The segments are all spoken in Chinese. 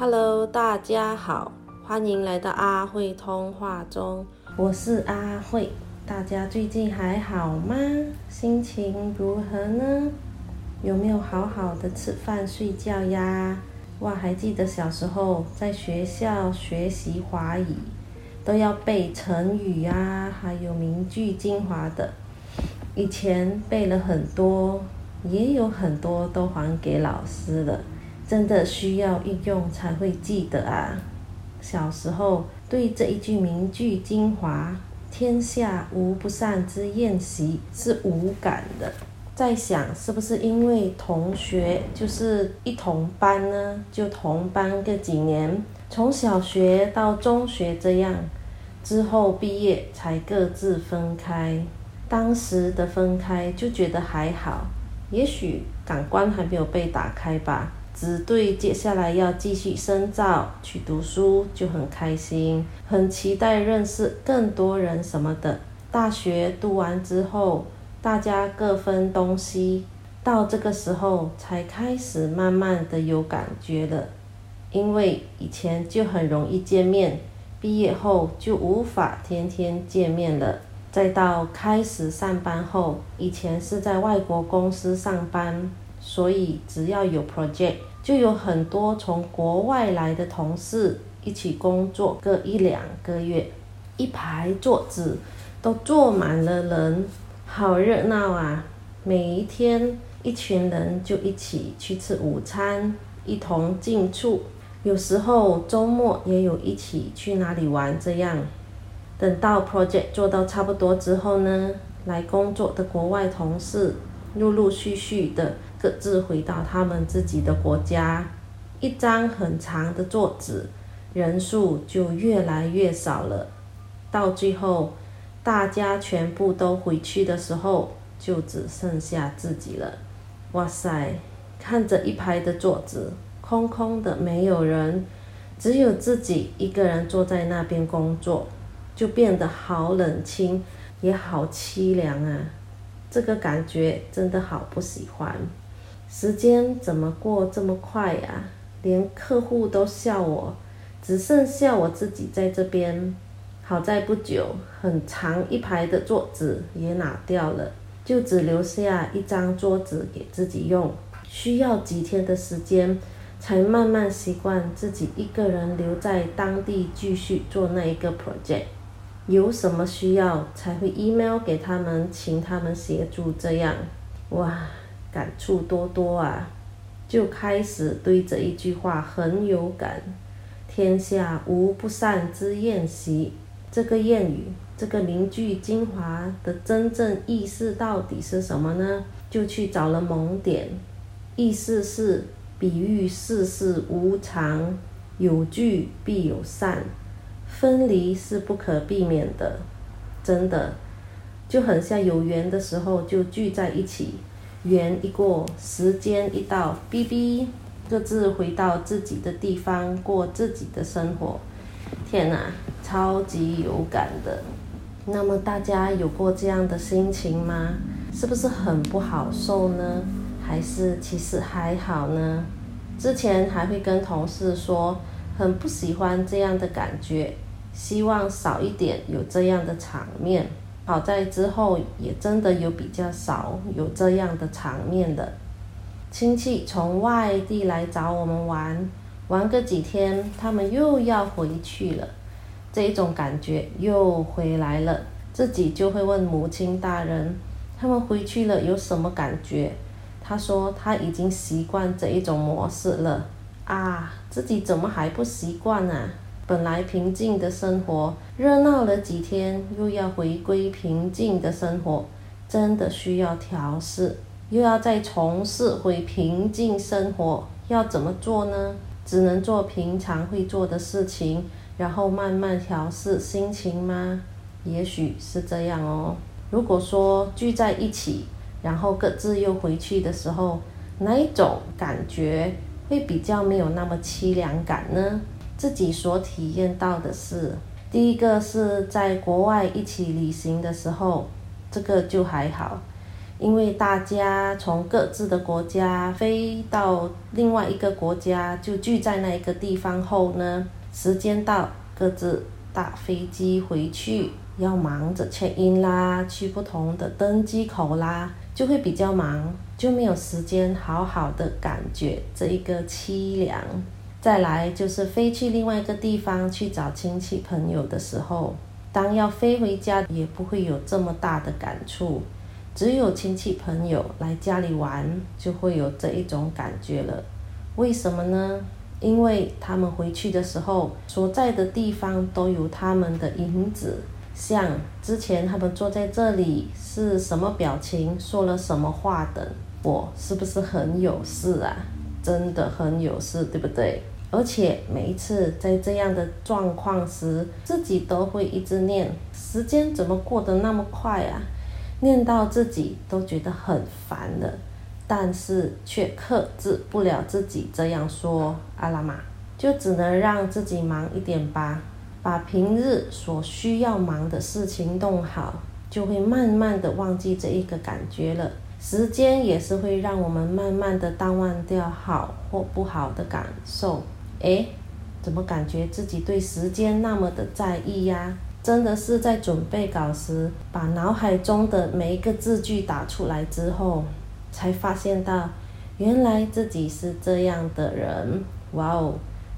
Hello，大家好，欢迎来到阿慧通话中，我是阿慧。大家最近还好吗？心情如何呢？有没有好好的吃饭睡觉呀？哇，还记得小时候在学校学习华语，都要背成语呀，还有名句精华的。以前背了很多，也有很多都还给老师了。真的需要运用才会记得啊！小时候对这一句名句精华“天下无不散之宴席”是无感的，在想是不是因为同学就是一同班呢？就同班个几年，从小学到中学这样，之后毕业才各自分开。当时的分开就觉得还好，也许感官还没有被打开吧。只对接下来要继续深造去读书就很开心，很期待认识更多人什么的。大学读完之后，大家各分东西，到这个时候才开始慢慢的有感觉了。因为以前就很容易见面，毕业后就无法天天见面了。再到开始上班后，以前是在外国公司上班，所以只要有 project。就有很多从国外来的同事一起工作，个一两个月，一排桌子都坐满了人，好热闹啊！每一天一群人就一起去吃午餐，一同进出，有时候周末也有一起去哪里玩这样。等到 project 做到差不多之后呢，来工作的国外同事陆陆续续的。各自回到他们自己的国家，一张很长的桌子，人数就越来越少了。到最后，大家全部都回去的时候，就只剩下自己了。哇塞，看着一排的桌子空空的，没有人，只有自己一个人坐在那边工作，就变得好冷清，也好凄凉啊！这个感觉真的好不喜欢。时间怎么过这么快呀？连客户都笑我，只剩下我自己在这边。好在不久，很长一排的桌子也拿掉了，就只留下一张桌子给自己用。需要几天的时间，才慢慢习惯自己一个人留在当地继续做那一个 project。有什么需要，才会 email 给他们，请他们协助。这样，哇！感触多多啊，就开始对这一句话很有感。天下无不散之宴席，这个谚语，这个名句精华的真正意思到底是什么呢？就去找了蒙点，意思是比喻世事无常，有聚必有散，分离是不可避免的。真的，就很像有缘的时候就聚在一起。缘一过，时间一到，哔哔，各自回到自己的地方过自己的生活。天哪，超级有感的。那么大家有过这样的心情吗？是不是很不好受呢？还是其实还好呢？之前还会跟同事说，很不喜欢这样的感觉，希望少一点有这样的场面。好在之后也真的有比较少有这样的场面的，亲戚从外地来找我们玩，玩个几天，他们又要回去了，这一种感觉又回来了，自己就会问母亲大人，他们回去了有什么感觉？他说他已经习惯这一种模式了，啊，自己怎么还不习惯呢？本来平静的生活，热闹了几天，又要回归平静的生活，真的需要调试，又要再从事回平静生活，要怎么做呢？只能做平常会做的事情，然后慢慢调试心情吗？也许是这样哦。如果说聚在一起，然后各自又回去的时候，哪一种感觉会比较没有那么凄凉感呢？自己所体验到的是，第一个是在国外一起旅行的时候，这个就还好，因为大家从各自的国家飞到另外一个国家，就聚在那一个地方后呢，时间到，各自搭飞机回去，要忙着 check in 啦，去不同的登机口啦，就会比较忙，就没有时间好好的感觉这一个凄凉。再来就是飞去另外一个地方去找亲戚朋友的时候，当要飞回家，也不会有这么大的感触。只有亲戚朋友来家里玩，就会有这一种感觉了。为什么呢？因为他们回去的时候，所在的地方都有他们的影子。像之前他们坐在这里是什么表情，说了什么话等，我是不是很有事啊？真的很有事，对不对？而且每一次在这样的状况时，自己都会一直念：时间怎么过得那么快啊？念到自己都觉得很烦了，但是却克制不了自己这样说。阿拉玛就只能让自己忙一点吧，把平日所需要忙的事情弄好，就会慢慢的忘记这一个感觉了。时间也是会让我们慢慢的淡忘掉好或不好的感受。诶，怎么感觉自己对时间那么的在意呀？真的是在准备稿时，把脑海中的每一个字句打出来之后，才发现到，原来自己是这样的人。哇哦，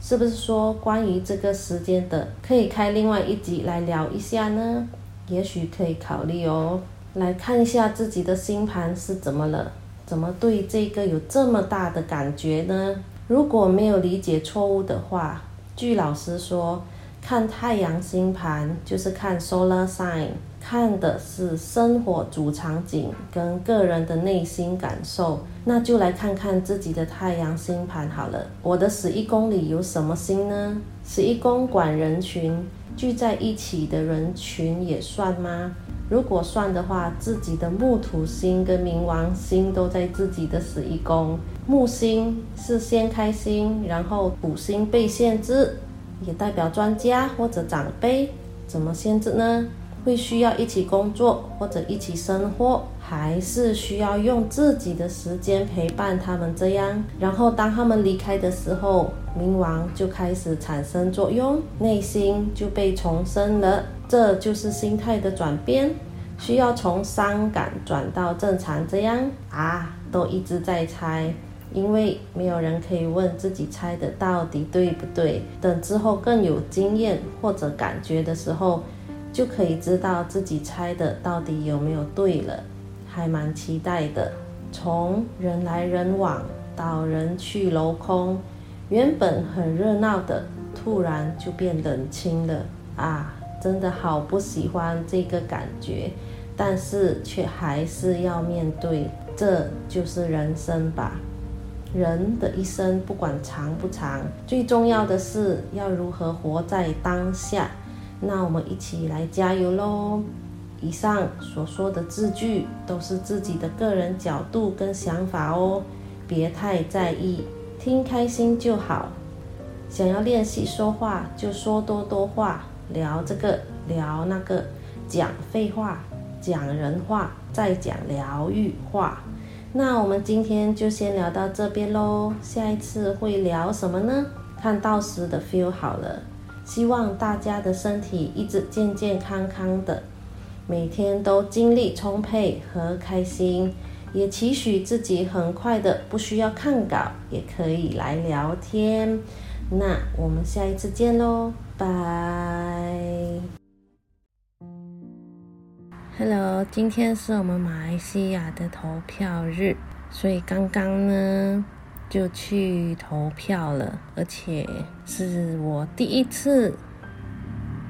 是不是说关于这个时间的，可以开另外一集来聊一下呢？也许可以考虑哦。来看一下自己的星盘是怎么了，怎么对这个有这么大的感觉呢？如果没有理解错误的话，据老师说。看太阳星盘就是看 solar sign，看的是生活主场景跟个人的内心感受。那就来看看自己的太阳星盘好了。我的十一宫里有什么星呢？十一宫管人群，聚在一起的人群也算吗？如果算的话，自己的木土星跟冥王星都在自己的十一宫。木星是先开星，然后土星被限制。也代表专家或者长辈，怎么限制呢？会需要一起工作或者一起生活，还是需要用自己的时间陪伴他们这样？然后当他们离开的时候，冥王就开始产生作用，内心就被重生了。这就是心态的转变，需要从伤感转到正常这样啊，都一直在猜。因为没有人可以问自己猜的到底对不对，等之后更有经验或者感觉的时候，就可以知道自己猜的到底有没有对了，还蛮期待的。从人来人往到人去楼空，原本很热闹的，突然就变冷清了啊！真的好不喜欢这个感觉，但是却还是要面对，这就是人生吧。人的一生不管长不长，最重要的是要如何活在当下。那我们一起来加油喽！以上所说的字句都是自己的个人角度跟想法哦，别太在意，听开心就好。想要练习说话，就说多多话，聊这个聊那个，讲废话，讲人话，再讲疗愈话。那我们今天就先聊到这边喽，下一次会聊什么呢？看到时的 feel 好了，希望大家的身体一直健健康康的，每天都精力充沛和开心，也期许自己很快的不需要看稿也可以来聊天。那我们下一次见喽，拜。Hello，今天是我们马来西亚的投票日，所以刚刚呢就去投票了，而且是我第一次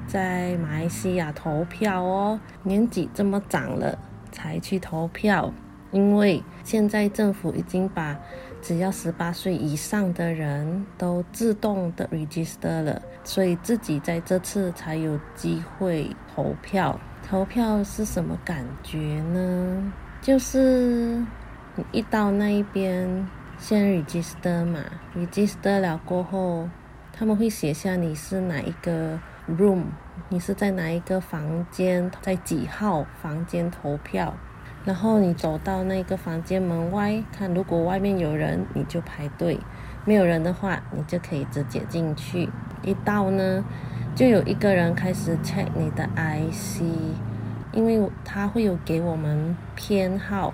在马来西亚投票哦。年纪这么长了才去投票，因为现在政府已经把只要十八岁以上的人都自动的 register 了，所以自己在这次才有机会投票。投票是什么感觉呢？就是你一到那一边，先 register 嘛，register 了过后，他们会写下你是哪一个 room，你是在哪一个房间，在几号房间投票。然后你走到那个房间门外，看如果外面有人，你就排队；没有人的话，你就可以直接进去。一到呢，就有一个人开始 check 你的 IC，因为他会有给我们偏好。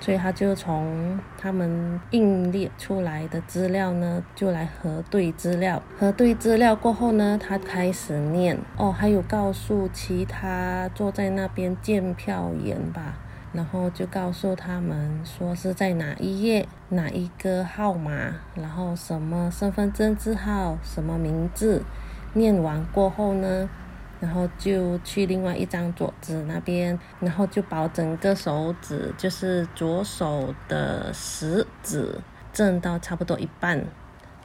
所以他就从他们印列出来的资料呢，就来核对资料。核对资料过后呢，他开始念哦，还有告诉其他坐在那边检票员吧，然后就告诉他们说是在哪一页、哪一个号码，然后什么身份证字号、什么名字。念完过后呢。然后就去另外一张桌子那边，然后就把整个手指，就是左手的食指震到差不多一半，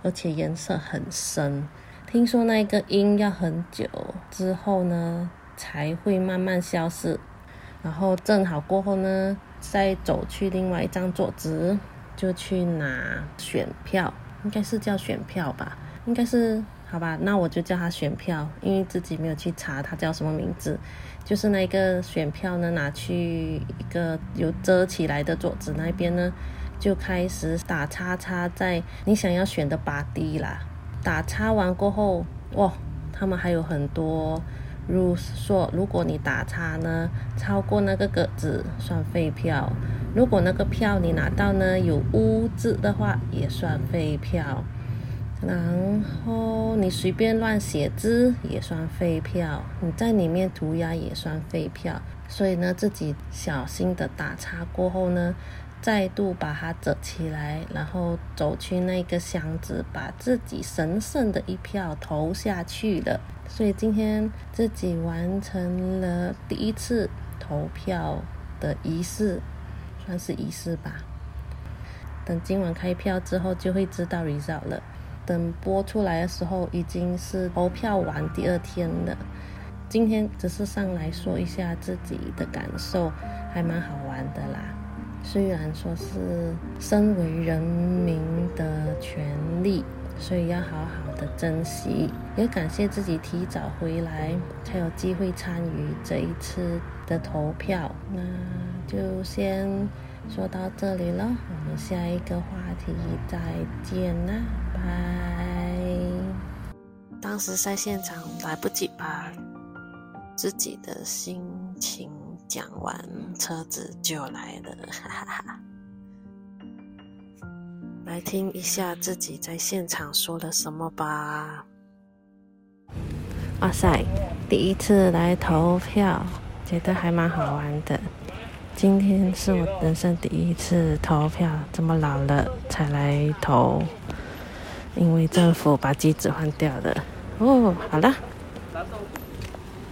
而且颜色很深。听说那个音要很久之后呢，才会慢慢消失。然后正好过后呢，再走去另外一张桌子，就去拿选票，应该是叫选票吧，应该是。好吧，那我就叫他选票，因为自己没有去查他叫什么名字。就是那个选票呢，拿去一个有遮起来的桌子那边呢，就开始打叉叉在你想要选的八 D 啦。打叉完过后，哇，他们还有很多，如说，如果你打叉呢超过那个格子算废票，如果那个票你拿到呢有污渍的话也算废票。然后你随便乱写字也算废票，你在里面涂鸦也算废票。所以呢，自己小心的打叉过后呢，再度把它折起来，然后走去那个箱子，把自己神圣的一票投下去了。所以今天自己完成了第一次投票的仪式，算是仪式吧。等今晚开票之后，就会知道 result 了。等播出来的时候，已经是投票完第二天了。今天只是上来说一下自己的感受，还蛮好玩的啦。虽然说是身为人民的权利，所以要好好的珍惜。也感谢自己提早回来，才有机会参与这一次的投票。那就先说到这里了，我们下一个话题再见啦。拜，当时在现场来不及把自己的心情讲完，车子就来了，哈哈哈。来听一下自己在现场说了什么吧。哇塞，第一次来投票，觉得还蛮好玩的。今天是我人生第一次投票，这么老了才来投。因为政府把机子换掉了。哦，好了。